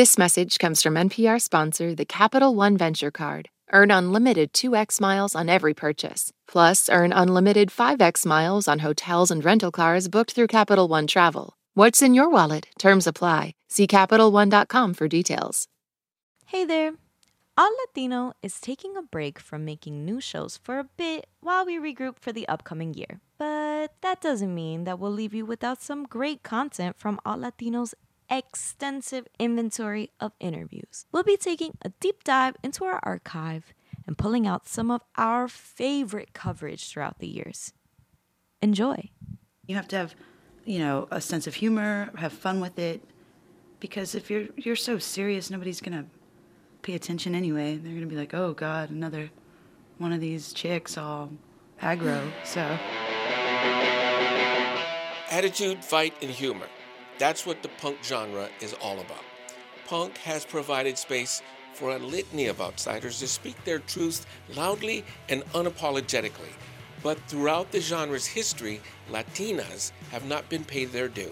This message comes from NPR sponsor, the Capital One Venture Card. Earn unlimited 2x miles on every purchase. Plus, earn unlimited 5x miles on hotels and rental cars booked through Capital One Travel. What's in your wallet? Terms apply. See CapitalOne.com for details. Hey there. Alt Latino is taking a break from making new shows for a bit while we regroup for the upcoming year. But that doesn't mean that we'll leave you without some great content from Alt Latino's extensive inventory of interviews. We'll be taking a deep dive into our archive and pulling out some of our favorite coverage throughout the years. Enjoy. You have to have, you know, a sense of humor, have fun with it, because if you're you're so serious, nobody's gonna pay attention anyway. They're gonna be like, "Oh God, another one of these chicks all aggro." So, attitude, fight, and humor. That's what the punk genre is all about. Punk has provided space for a litany of outsiders to speak their truths loudly and unapologetically. But throughout the genre's history, Latinas have not been paid their due.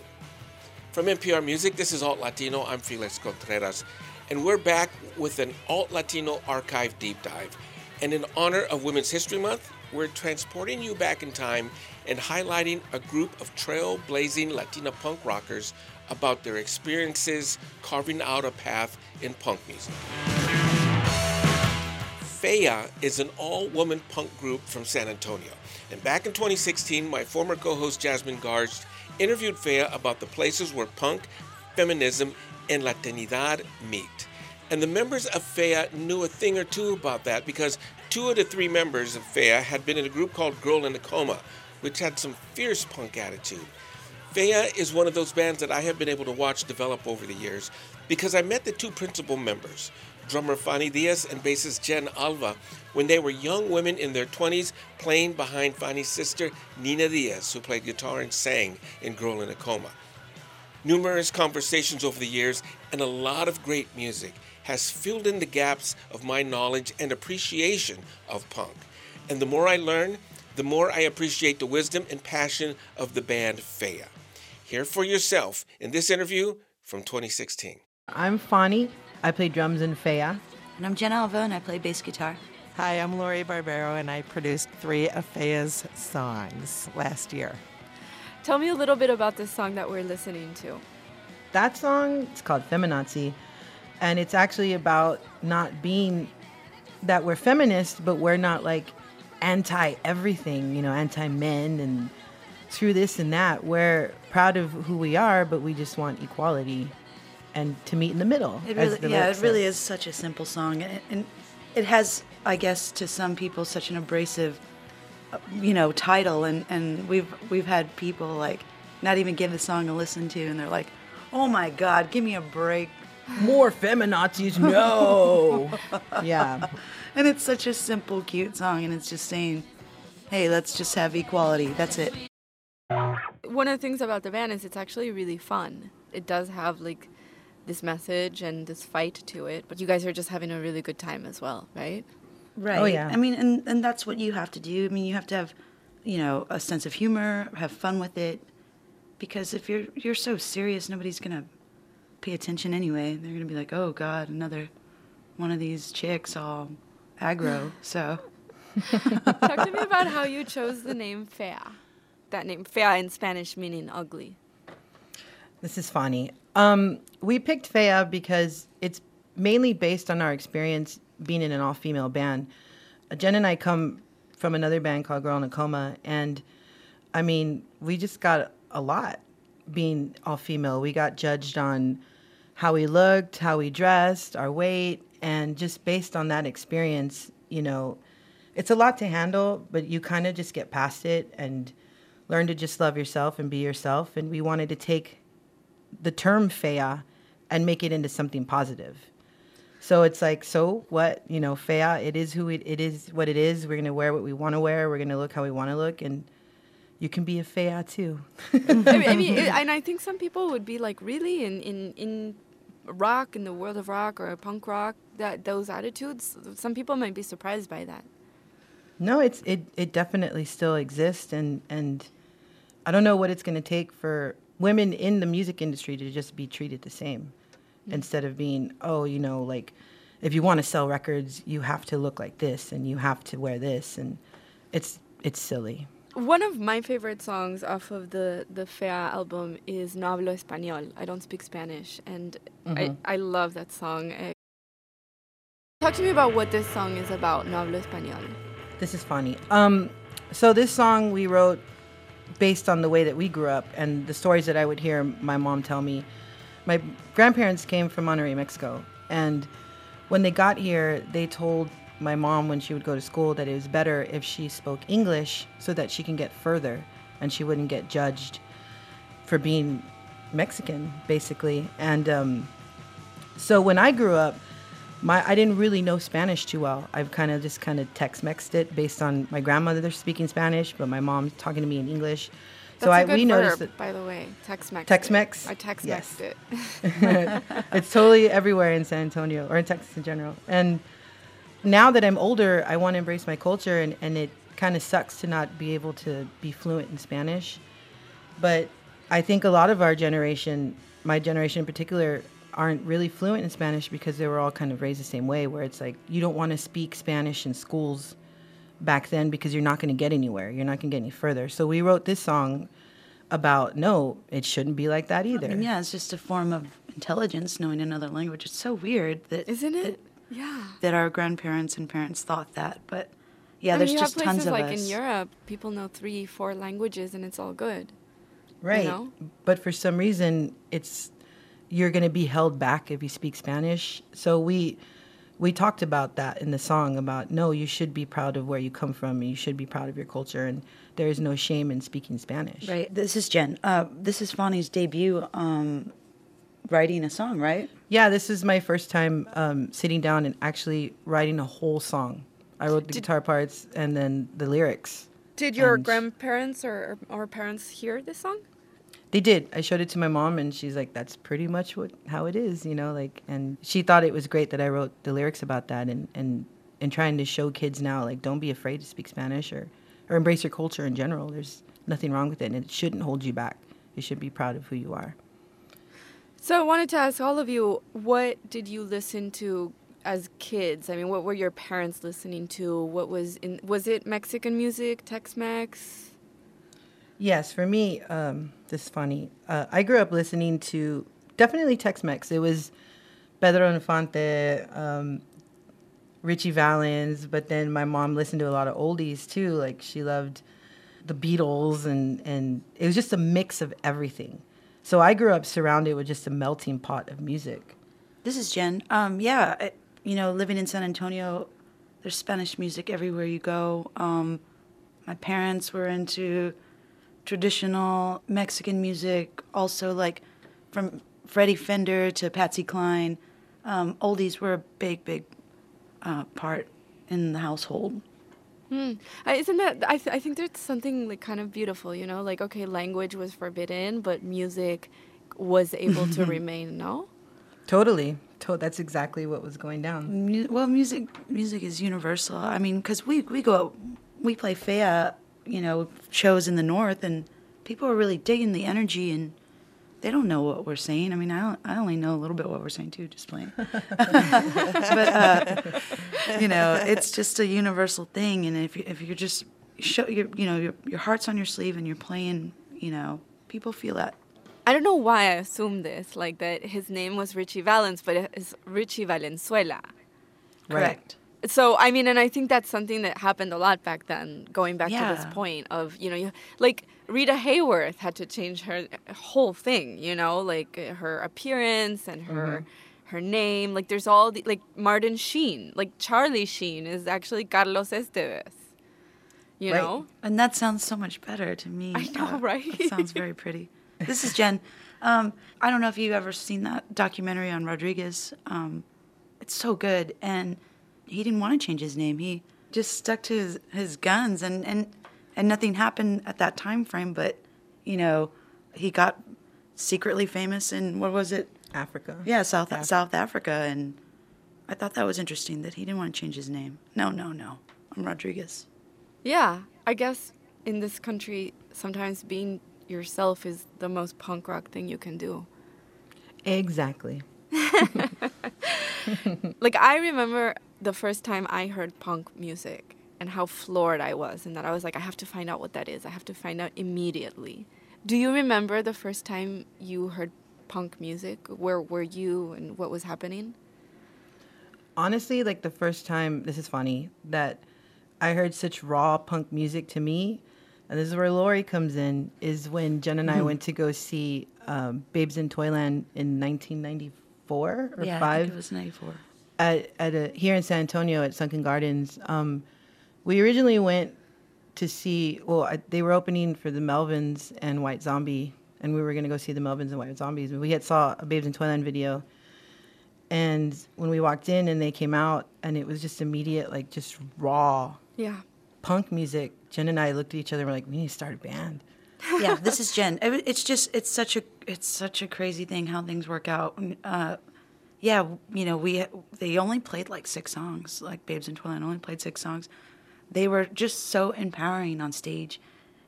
From NPR Music, this is Alt Latino. I'm Felix Contreras, and we're back with an Alt Latino archive deep dive. And in honor of Women's History Month, we're transporting you back in time and highlighting a group of trailblazing Latina punk rockers about their experiences carving out a path in punk music. Fea is an all woman punk group from San Antonio. And back in 2016, my former co host Jasmine Garsd interviewed Fea about the places where punk, feminism, and Latinidad meet. And the members of Fea knew a thing or two about that because two of the three members of Fea had been in a group called Girl in a Coma, which had some fierce punk attitude. Fea is one of those bands that I have been able to watch develop over the years because I met the two principal members, drummer Phanie Diaz and bassist Jen Alva, when they were young women in their 20s playing behind Phanie's sister Nina Diaz, who played guitar and sang in Girl in a Coma. Numerous conversations over the years and a lot of great music has filled in the gaps of my knowledge and appreciation of punk. And the more I learn, the more I appreciate the wisdom and passion of the band Fea. Hear for yourself in this interview from 2016. I'm Phanie. I play drums in Fea. and I'm Jen Alva, and I play bass guitar. Hi, I'm Lori Barbero, and I produced three of Fea's songs last year. Tell me a little bit about this song that we're listening to. That song, it's called Feminazi, and it's actually about not being that we're feminist, but we're not like anti everything, you know, anti men and through this and that. We're proud of who we are, but we just want equality and to meet in the middle. It really, the yeah, it really is such a simple song, and, and it has, I guess, to some people, such an abrasive, uh, you know, title, and and we've we've had people like not even give the song a listen to, and they're like, "Oh my God, give me a break." More feminazis, no. yeah. And it's such a simple, cute song, and it's just saying, "Hey, let's just have equality." That's it. One of the things about the band is it's actually really fun. It does have like this message and this fight to it, but you guys are just having a really good time as well, right? Right. Oh, yeah. I mean, and and that's what you have to do. I mean, you have to have, you know, a sense of humor, have fun with it, because if you're you're so serious, nobody's gonna pay attention anyway. They're gonna be like, "Oh God, another one of these chicks all aggro." So Talk to me about how you chose the name Fea. That name, Fea in Spanish meaning ugly. This is funny. Um, we picked Fea because it's mainly based on our experience being in an all female band. Uh, Jen and I come from another band called Girl in a Coma, and I mean, we just got a lot being all female. We got judged on how we looked, how we dressed, our weight, and just based on that experience, you know, it's a lot to handle, but you kind of just get past it and learn to just love yourself and be yourself. And we wanted to take the term fea and make it into something positive. So it's like, so what? You know, fea, it is who it, it is what it is. We're going to wear what we want to wear. We're going to look how we want to look. And you can be a fea too. I mean, I mean, it- and I think some people would be like, really, in in in rock, in the world of rock or punk rock, that those attitudes. Some people might be surprised by that. No, it's it it definitely still exists and and I don't know what it's going to take for women in the music industry to just be treated the same. Mm. instead of being, oh, you know, like if you want to sell records, you have to look like this and you have to wear this and it's it's silly. One of my favorite songs off of the the Fea album is No hablo español. I don't speak Spanish, and I, I love that song. Eh, Talk to me about what this song is about. No hablo español. This is funny. Um, so this song we wrote based on the way that we grew up and the stories that I would hear my mom tell me. My grandparents came from Monterrey, Mexico, and when they got here, they told my mom when she would go to school that it was better if she spoke English so that she can get further and she wouldn't get judged for being Mexican, basically. And um, so when I grew up, my I didn't really know Spanish too well. I've kind of just kind of Tex-Mexed it based on my grandmother speaking Spanish, but my mom talking to me in English. That's so a I good we verb, noticed that by the way. Tex-Mex. it. Tex-Mex? I Tex-Mexed Yes. it. it's totally everywhere in San Antonio or in Texas in general. And now that I'm older, I want to embrace my culture, and, and it kind of sucks to not be able to be fluent in Spanish. But I think a lot of our generation, my generation in particular, aren't really fluent in Spanish because they were all kind of raised the same way, where it's like you don't want to speak Spanish in schools back then because you're not going to get anywhere. You're not going to get any further. So we wrote this song about no, it shouldn't be like that either. I mean, yeah, it's just a form of intelligence, knowing another language. It's so weird that Isn't it? That, Yeah. that our grandparents and parents thought that, but yeah, I there's mean, just have tons places of like us. in Europe, people know three, four languages, and it's all good. right know? but for some reason it's you're going to be held back if you speak spanish so we we talked about that in the song about no you should be proud of where you come from and you should be proud of your culture and there is no shame in speaking spanish Right. This is Jen. Uh, this is Phanie's debut um, writing a song, right? Yeah this is my first time um, sitting down and actually writing a whole song i wrote the guitar parts and then the lyrics Did your And- grandparents or, or parents hear this song? They did. I showed it to my mom, and she's like, "That's pretty much what how it is," you know. Like, and she thought it was great that I wrote the lyrics about that, and and and trying to show kids now, like, don't be afraid to speak Spanish or or embrace your culture in general. There's nothing wrong with it, and it shouldn't hold you back. You should be proud of who you are. So I wanted to ask all of you, what did you listen to as kids? I mean, what were your parents listening to? What was in was it Mexican music, Tex-Mex? Yes, for me, um, this is funny. Uh, I grew up listening to definitely Tex-Mex. It was Pedro Infante, um, Ritchie Valens, but then my mom listened to a lot of oldies too. Like she loved the Beatles, and and it was just a mix of everything. So I grew up surrounded with just a melting pot of music. This is Jen. Um, yeah, you know, living in San Antonio, there's Spanish music everywhere you go. Um, my parents were into traditional Mexican music, also like from Freddie Fender to Patsy Cline. Um, oldies were a big, big uh, part in the household. Hmm. Uh, Isn't that? I, th- I think there's something like kind of beautiful, you know. Like okay, language was forbidden, but music was able to remain. No. Totally, to- that's exactly what was going down. Mu- well, music music is universal. I mean, because we we go we play Fea, you know, shows in the north, and people are really digging the energy, and they don't know what we're saying. I mean, I don't, I only know a little bit what we're saying too, just playing. but uh, you know, it's just a universal thing, and if you, if you're just show your you know your your heart's on your sleeve and you're playing, you know, people feel that. I don't know why I assumed this, like that his name was Ritchie Valens, but it's Richie Valenzuela. Correct. So I mean, and I think that's something that happened a lot back then. Going back to this point of you know, you, like Rita Hayworth had to change her whole thing. You know, like uh, her appearance and her her name. Like there's all the like Martin Sheen, like Charlie Sheen is actually Carlos Estevez. You Right. know, And that sounds so much better to me. I know, right? It sounds very pretty. This is Jen. Um, I don't know if you've ever seen that documentary on Rodriguez. Um, it's so good, and he didn't want to change his name. He just stuck to his, his guns, and, and and nothing happened at that time frame. But you know, he got secretly famous in what was it? Africa. Yeah, South South Africa, and I thought that was interesting that he didn't want to change his name. No, no, no. I'm Rodriguez. Yeah, I guess in this country, sometimes being yourself is the most punk rock thing you can do. Exactly. like I remember the first time I heard punk music and how floored I was and that I was like I have to find out what that is. I have to find out immediately. Do you remember the first time you heard punk music? Where were you and what was happening? Honestly, like the first time, this is funny, that I heard such raw punk music to me, and this is where Lori comes in, is when Jen and I went to go see um, Babes in Toyland in 1994 or yeah, five think it was 94. At, at a, here in San Antonio at Sunken Gardens. Um, we originally went to see, well, I, they were opening for the Melvins and White Zombie, and we were going to go see the Melvins and White Zombies. We had saw a Babes in Toyland video, and when we walked in and they came out, and it was just immediate, like just raw Yeah. punk music. Jen and I looked at each other and were like, we need to start a band. yeah, this is Jen. It's just it's such a it's such a crazy thing how things work out. Uh, yeah, you know we they only played like six songs. Like Babes in Toyland only played six songs. They were just so empowering on stage,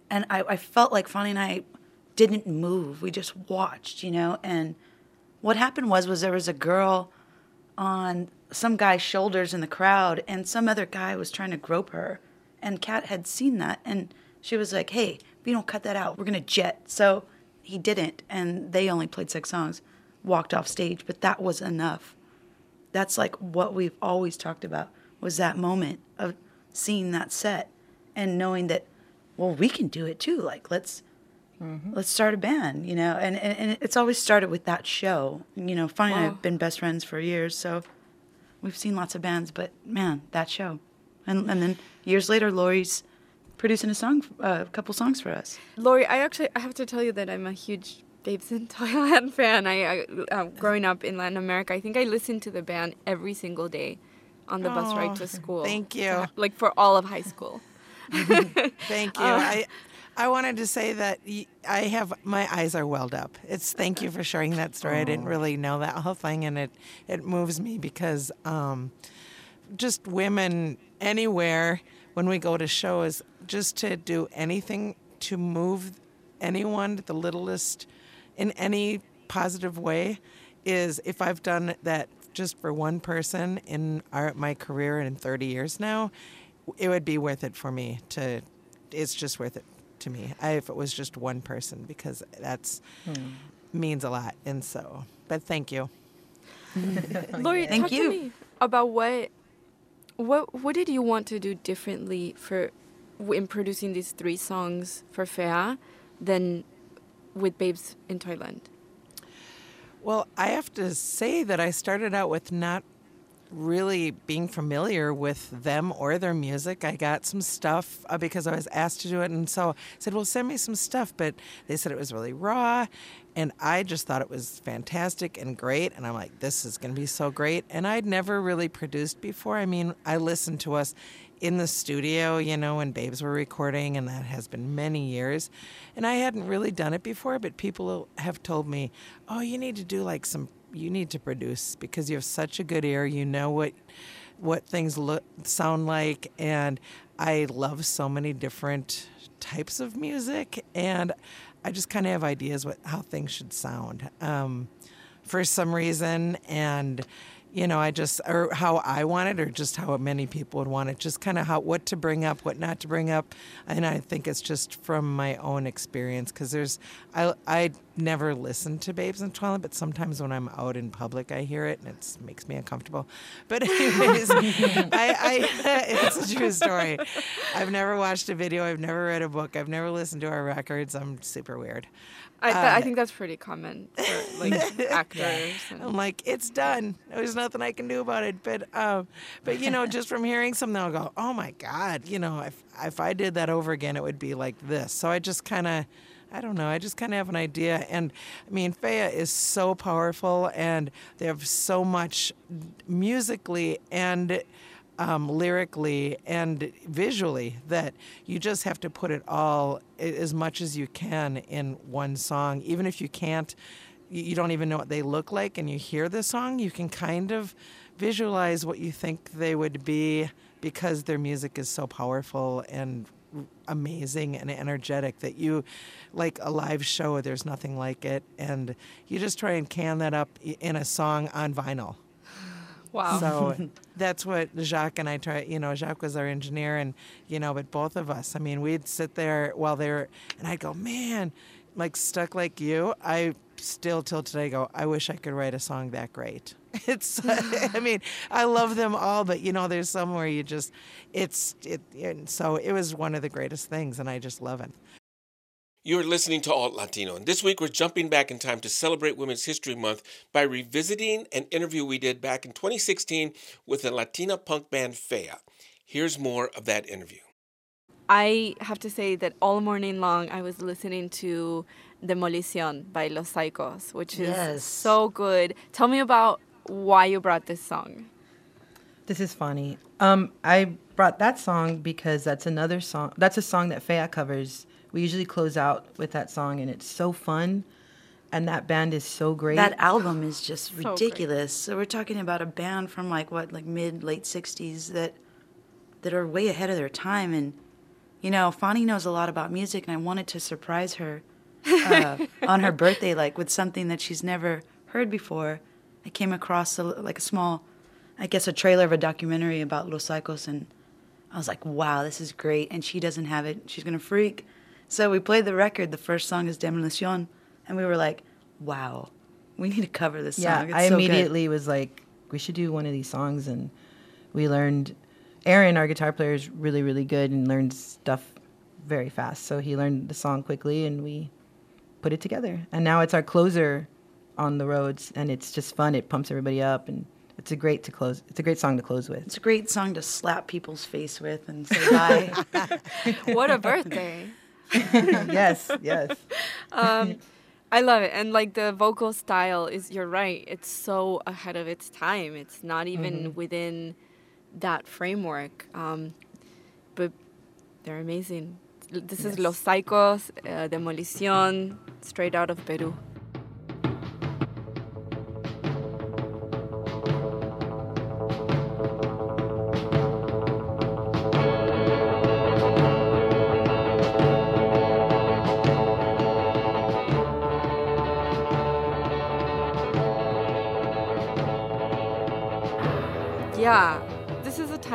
and I, I felt like Phanie and I didn't move. We just watched, you know. And what happened was was there was a girl on some guy's shoulders in the crowd, and some other guy was trying to grope her. And Kat had seen that, and she was like, "Hey, if you don't cut that out, we're gonna jet." So he didn't, and they only played six songs, walked off stage, but that was enough. That's like what we've always talked about was that moment of seeing that set and knowing that, well, we can do it too. Like let's let's start a band, you know. And, and and it's always started with that show. You know, Phanie and I've been best friends for years, so we've seen lots of bands, but man, that show. And and then years later, Lori's producing a song, uh, a couple songs for us. Lori, I actually I have to tell you that I'm a huge Babes in Toyland fan. I, I uh, growing up in Latin America, I think I listened to the band every single day on the bus ride to Oh, school. thank you. Like for all of high school. Thank you. I I wanted to say that I have my eyes are welled up. It's thank you for sharing that story. I didn't really know that whole thing, and it it moves me because um, just women anywhere when we go to shows, just to do anything to move anyone, the littlest, in any positive way, is if I've done that just for one person in our, my career in 30 years now, it would be worth it for me to. It's just worth it to me I, if it was just one person because that's hmm. means a lot. And so, but thank you. Lori, Thank talk you. to me about what what what did you want to do differently for in producing these three songs for Fea than with Babes in Toyland? Well, I have to say that I started out with not really being familiar with them or their music. I got some stuff uh, because I was asked to do it, and so I said, "Well, send me some stuff." But they said it was really raw, and I just thought it was fantastic and great. And I'm like, "This is going to be so great." And I'd never really produced before. I mean, I listened to us in the studio, you know, when Babes were recording, and that has been many years. And I hadn't really done it before, but people have told me, oh, you need to do like some, you need to produce because you have such a good ear. You know what what things look sound like and I love so many different types of music and I just kind of have ideas what how things should sound um, for some reason and you know I just or how I want it or just how many people would want it just kind of how what to bring up what not to bring up. And I think it's just from my own experience because there's I I never listened to Babes in Toyland but sometimes when I'm out in public I hear it and it makes me uncomfortable but anyways I, I it's a true story I've never watched a video I've never read a book I've never listened to our records I'm super weird I, th- I Uh, think that's pretty common for like actors. And, I'm like, it's done. There's nothing I can do about it. But, um, but you know, just from hearing something, I'll go, oh my God, you know, if if I did that over again, it would be like this. So I just kind of, I don't know, I just kind of have an idea. And I mean, Fea is so powerful, and they have so much musically and. Um, lyrically and visually, that you just have to put it all as much as you can in one song. Even if you can't you don't even know what they look like and you hear the song, you can kind of visualize what you think they would be because their music is so powerful and amazing and energetic that you like a live show there's nothing like it and you just try and can that up in a song on vinyl Wow. so that's what Jacques and I try. You know, Jacques was our engineer, and you know, but both of us. I mean, we'd sit there while they were, and I'd go, man, like stuck like you. I still till today go. I wish I could write a song that great. It's. I mean, I love them all, but you know, there's some where you just, it's it. And so it was one of the greatest things, and I just love it. You're listening to Alt Latino, and this week we're jumping back in time to celebrate Women's History Month by revisiting an interview we did back in 2016 with the Latina punk band Fea. Here's more of that interview. I have to say that all morning long I was listening to Demolición by Los Saicos, which is Yes. so good. Tell me about why you brought this song. This is funny. Um, I brought that song because that's another song. That's a song that Fea covers. We usually close out with that song, and it's so fun. And that band is so great. That album is just great. ridiculous. So we're talking about a band from like what, like mid late '60s that that are way ahead of their time. And you know, Fani knows a lot about music, and I wanted to surprise her uh, on her birthday, like with something that she's never heard before. I came across a, like a small, I guess, a trailer of a documentary about Los Saicos, and I was like, wow, this is great. And she doesn't have it. She's gonna freak. So we played the record. The first song is Demolición, and we were like, wow, we need to cover this yeah, song. It's I so good. immediately was like, we should do one of these songs, and we learned. Aaron, our guitar player, is really, really good and learns stuff very fast. So he learned the song quickly, and we put it together. And now it's our closer on the roads, and it's just fun. It pumps everybody up, and it's a great to close. It's a great song to close with. It's a great song to slap people's face with and say bye. What a birthday. yes, yes. Um, I love it. And like the vocal style is, you're right, it's so ahead of its time. It's not even within that framework. Um, but they're amazing. This is Los Saicos, uh, Demolición, straight out of Peru.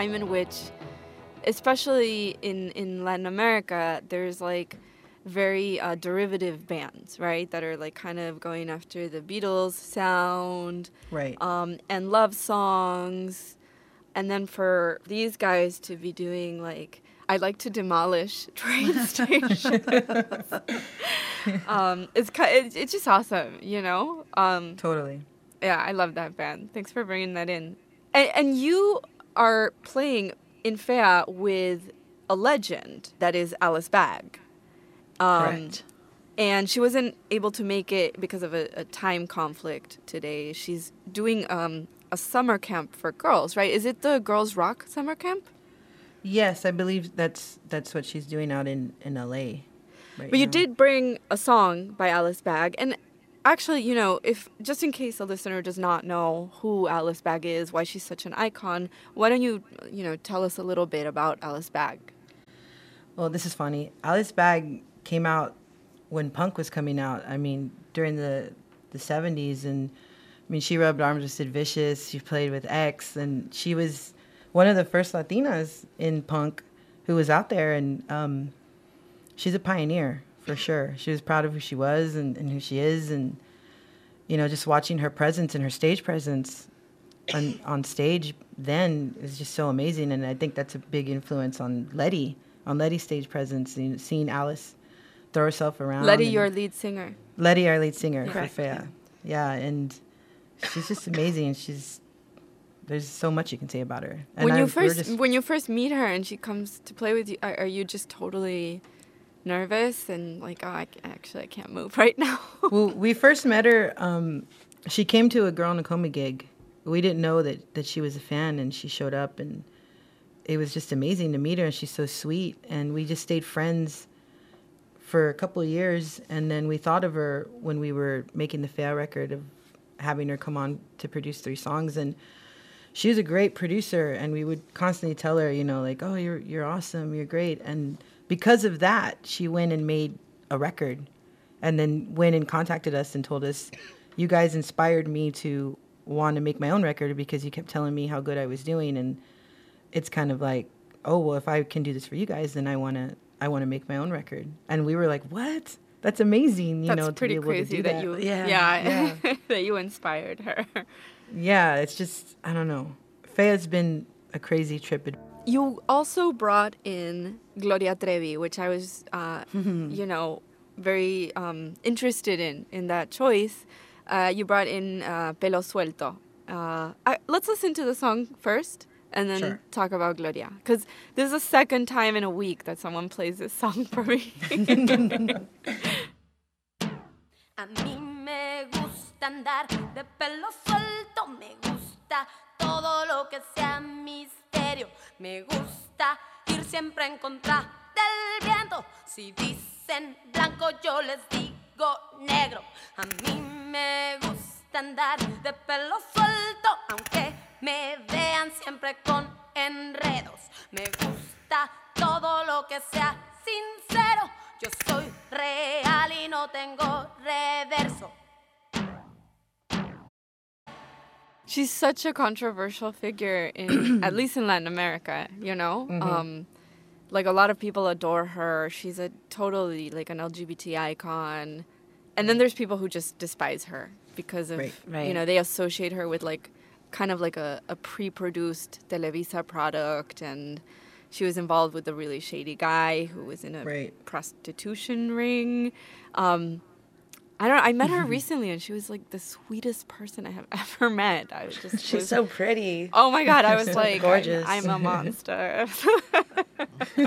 Time in which, especially in, in Latin America, there's like very uh, derivative bands, right? That are like kind of going after the Beatles sound Right. um, and love songs. And then for these guys to be doing like, I like to demolish train stations. um, it's, it's it's just awesome, you know. Um, totally. yeah, I love that band. Thanks for bringing that in. And, and you are playing in Fea with a legend that is Alice Bag. Um, Correct. And she wasn't able to make it because of a, a time conflict today. She's doing um, a summer camp for girls, right? Is it the Girls Rock summer camp? Yes, I believe that's that's what she's doing out in in LA. Right But you did bring a song by Alice Bag, and actually, you know, if just in case a listener does not know who Alice Bag is, why she's such an icon, why don't you, you know, tell us a little bit about Alice Bag? Well, this is funny. Alice Bag came out when punk was coming out. I mean, during the the '70s, and I mean, she rubbed arms with Sid Vicious. She played with X, and she was one of the first Latinas in punk who was out there, and um, she's a pioneer for sure. She was proud of who she was and, and who she is, and you know, just watching her presence and her stage presence on, on stage then is just so amazing. And I think that's a big influence on Letty, on Letty's stage presence, you know, seeing Alice throw herself around. Letty, your lead singer. Letty, our lead singer Correct, for Fea. Yeah. and she's just amazing. She's there's so much you can say about her. And when you we're first when you first meet her and she comes to play with you, are, are you just totally nervous and like, oh, I, actually I can't move right now? well, we first met her. Um, she came to a Girl in a Coma gig. We didn't know that, that she was a fan, and she showed up, and it was just amazing to meet her. And she's so sweet, and we just stayed friends for a couple of years. And then we thought of her when we were making the Fea record of having her come on to produce three songs, and she was a great producer. And we would constantly tell her, you know, like, "Oh, you're you're awesome, you're great," and because of that, she went and made a record and then went and contacted us and told us, you guys inspired me to want to make my own record because you kept telling me how good I was doing. And it's kind of like, oh, well, if I can do this for you guys, then I want to, I want to make my own record. And we were like, what? That's amazing, you That's know, pretty to be able crazy to do that, that. you Yeah. yeah, that you inspired her. Yeah, it's just, I don't know. Fea has been a crazy trip. You also brought in Gloria Trevi, which I was, uh, you know, very um, interested in in that choice. Uh, you brought in uh, Pelo Suelto. Uh, I, let's listen to the song first, and then Sure. talk about Gloria, because this is the second time in a week that someone plays this song for me. A mí me gusta andar de pelo suelto, me gusta todo lo que sea misterio, me gusta ir siempre en contra del viento. Si dicen blanco, yo les digo negro. A mí me gusta andar de pelo suelto, aunque me vean siempre con enredos. Me gusta todo lo que sea sincero. Yo soy real y no tengo reverso. She's such a controversial figure in at least in Latin America, you know? Um like a lot of people adore her. She's a totally like an LGBT icon. And then there's people who just despise her because of Right. you know, they associate her with like kind of like a, a pre-produced Televisa product and she was involved with a really shady guy who was in a Right. prostitution ring. Um, I don't. I met her recently, and she was like the sweetest person I have ever met. I was just. She's was- so pretty. Oh my god! I was like, Gorgeous. I'm, I'm a monster.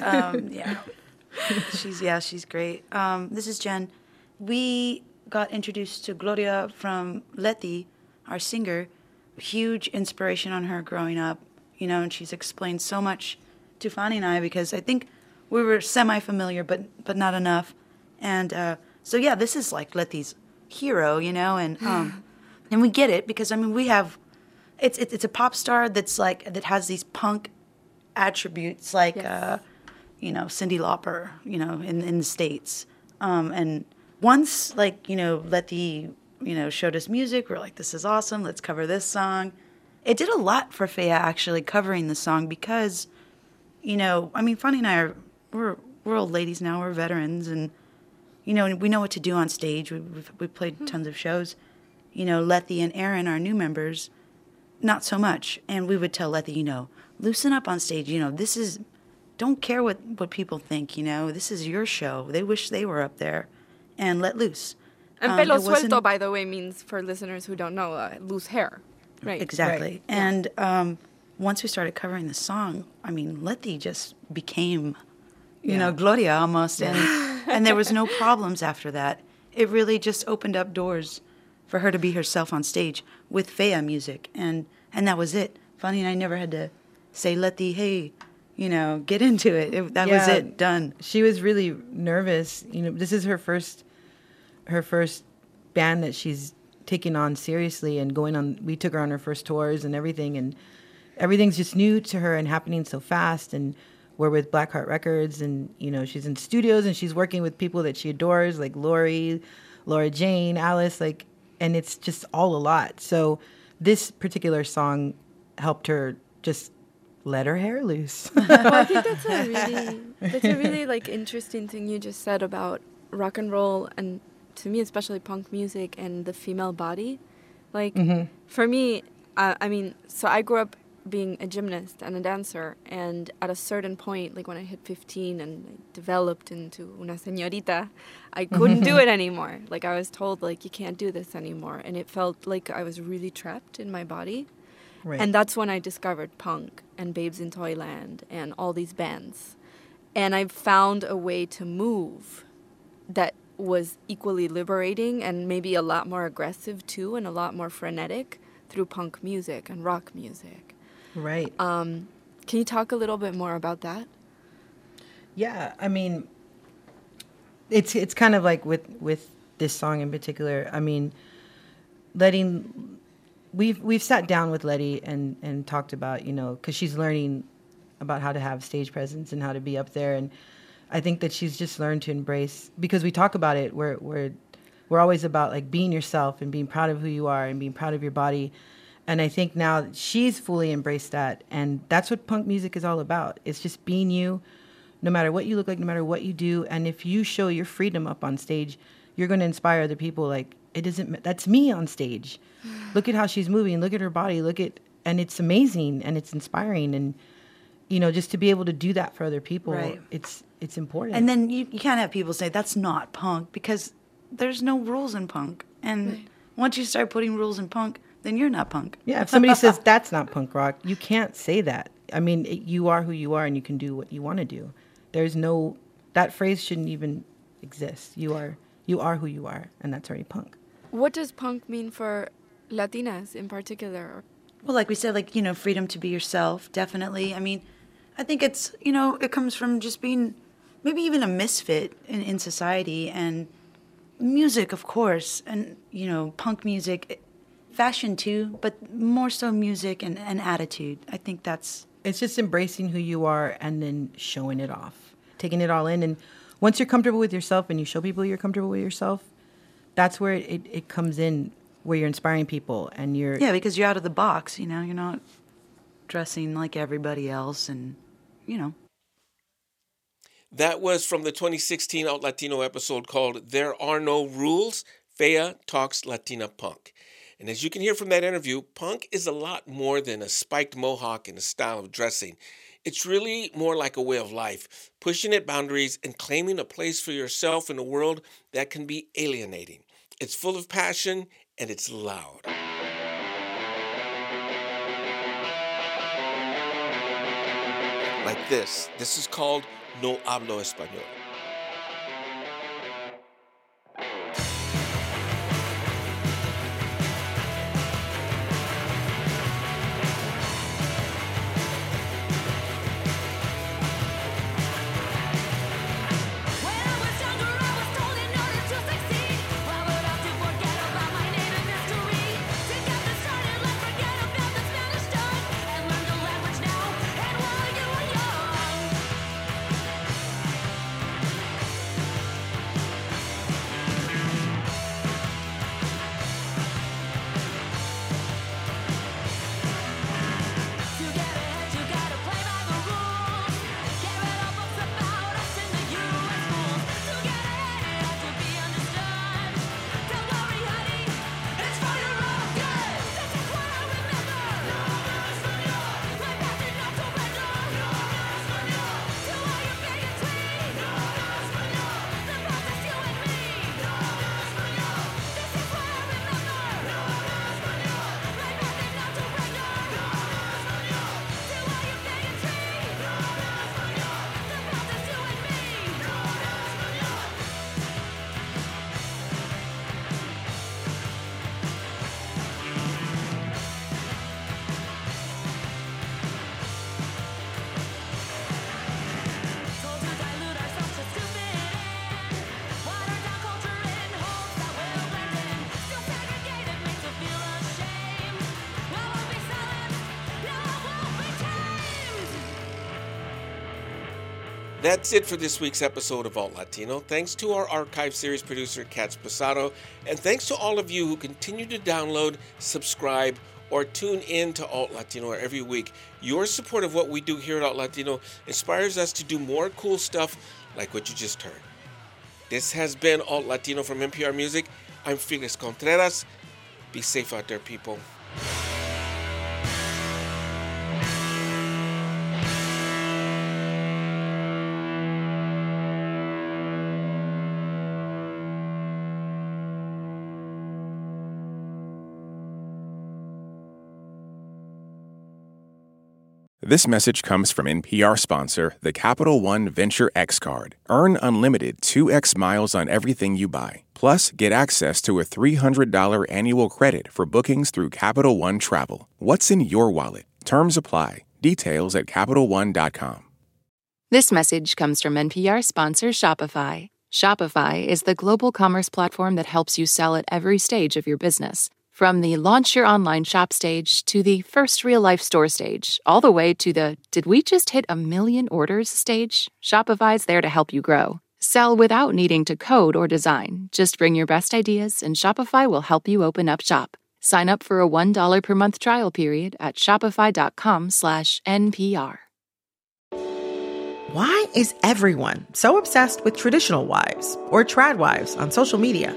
um, yeah. She's yeah, she's great. Um, this is Jen. We got introduced to Gloria from Letty, our singer. Huge inspiration on her growing up, you know, and she's explained so much to Phanie and I because I think we were semi-familiar, but but not enough. And uh, so yeah, this is like Letty's hero, you know, and um, and we get it because I mean we have, it's it's, it's a pop star that's like that has these punk attributes like Yes. uh, you know Cyndi Lauper, you know, in in the states. Um, and once like you know Letty you know showed us music, we're like, this is awesome. Let's cover this song. It did a lot for Fea actually covering the song because, you know, I mean, Phanie and I are we're we're old ladies now. We're veterans, and you know we know what to do on stage. We we've, we played tons of shows. You know, Letty and Aaron, our new members, not so much. And we would tell Letty, you know, loosen up on stage. You know, this is, don't care what, what people think, you know, this is your show. They wish they were up there and let loose. and Um, pelo suelto, by the way, means for listeners who don't know, uh, loose hair. Right. Exactly. And um, once we started covering the song, I mean, Letty just became, you know, Gloria almost. And, and there was no problems after that. It really just opened up doors for her to be herself on stage with Fea music. And, and that was it. Funny, and I never had to say, Letty, hey, you know, get into it. it that was it. Done. she was really nervous. You know, this is her first her first band that she's taking on seriously and going on we took her on her first tours and everything and everything's just new to her and happening so fast and we're with Blackheart Records and you know, she's in studios and she's working with people that she adores like Lori, Laura Jane, Alice like and it's just all a lot. So this particular song helped her just let her hair loose. well, I think that's a really that's a really like interesting thing you just said about rock and roll and to me especially punk music and the female body. Like for me, uh, I mean, so I grew up being a gymnast and a dancer, and at a certain point, like when I hit 15 and I developed into una señorita, I couldn't do it anymore. Like I was told, like you can't do this anymore, and it felt like I was really trapped in my body. right. And that's when I discovered punk and Babes in Toyland and all these bands. And I found a way to move that was equally liberating and maybe a lot more aggressive too and a lot more frenetic through punk music and rock music. Right. Um, can you talk a little bit more about that? Yeah, I mean, it's it's kind of like with with this song in particular. I mean, letting we've we've sat down with Letty and and talked about you know because she's learning about how to have stage presence and how to be up there and I think that she's just learned to embrace because we talk about it. We're we're we're always about like being yourself and being proud of who you are and being proud of your body. And I think now she's fully embraced that, and that's what punk music is all about. It's just being you, no matter what you look like, no matter what you do. And if you show your freedom up on stage, you're going to inspire other people. Like it isn't that's me on stage. look at how she's moving. Look at her body. Look at and it's amazing and it's inspiring and you know just to be able to do that for other people. Right. It's it's important. And then you, you can't have people say that's not punk because there's no rules in punk. And once you start putting rules in punk, then you're not punk. Yeah, if somebody says that's not punk rock, you can't say that. I mean, it, you are who you are, and you can do what you want to do. There's no that phrase shouldn't even exist. You are you are who you are, and that's already punk. What does punk mean for Latinas in particular? Well, like we said, like, you know, freedom to be yourself, definitely. I mean, I think it's, you know, it comes from just being maybe even a misfit in, in society and music, of course, and, you know, punk music, fashion too, but more so music and, and attitude. I think that's. It's just embracing who you are and then showing it off, taking it all in. And once you're comfortable with yourself and you show people you're comfortable with yourself, that's where it, it comes in, where you're inspiring people and you're. Yeah, because you're out of the box, you know, you're not dressing like everybody else and, you know. That was from the 2016 Alt Latino episode called There Are No Rules. Fea talks Latina punk. And as you can hear from that interview, punk is a lot more than a spiked mohawk and a style of dressing. It's really more like a way of life, pushing at boundaries and claiming a place for yourself in a world that can be alienating. It's full of passion and it's loud. Like this. This is called No Hablo Español. That's it for this week's episode of Alt Latino. Thanks to our archive series producer, Katz Posado, and thanks to all of you who continue to download, subscribe, or tune in to Alt Latino every week. Your support of what we do here at Alt Latino inspires us to do more cool stuff like what you just heard. This has been Alt Latino from NPR Music. I'm Felix Contreras. Be safe out there, people. This message comes from NPR sponsor, the Capital One Venture X Card. Earn unlimited 2x miles on everything you buy. Plus, get access to a $300 annual credit for bookings through Capital One Travel. What's in your wallet? Terms apply. Details at CapitalOne.com. This message comes from NPR sponsor Shopify. Shopify is the global commerce platform that helps you sell at every stage of your business. From the launch your online shop stage to the first real life store stage, all the way to the did we just hit a million orders stage, Shopify's there to help you grow. Sell without needing to code or design. Just bring your best ideas and Shopify will help you open up shop. Sign up for a $1 per month trial period at shopify.com slash NPR. Why is everyone so obsessed with traditional wives or trad wives on social media?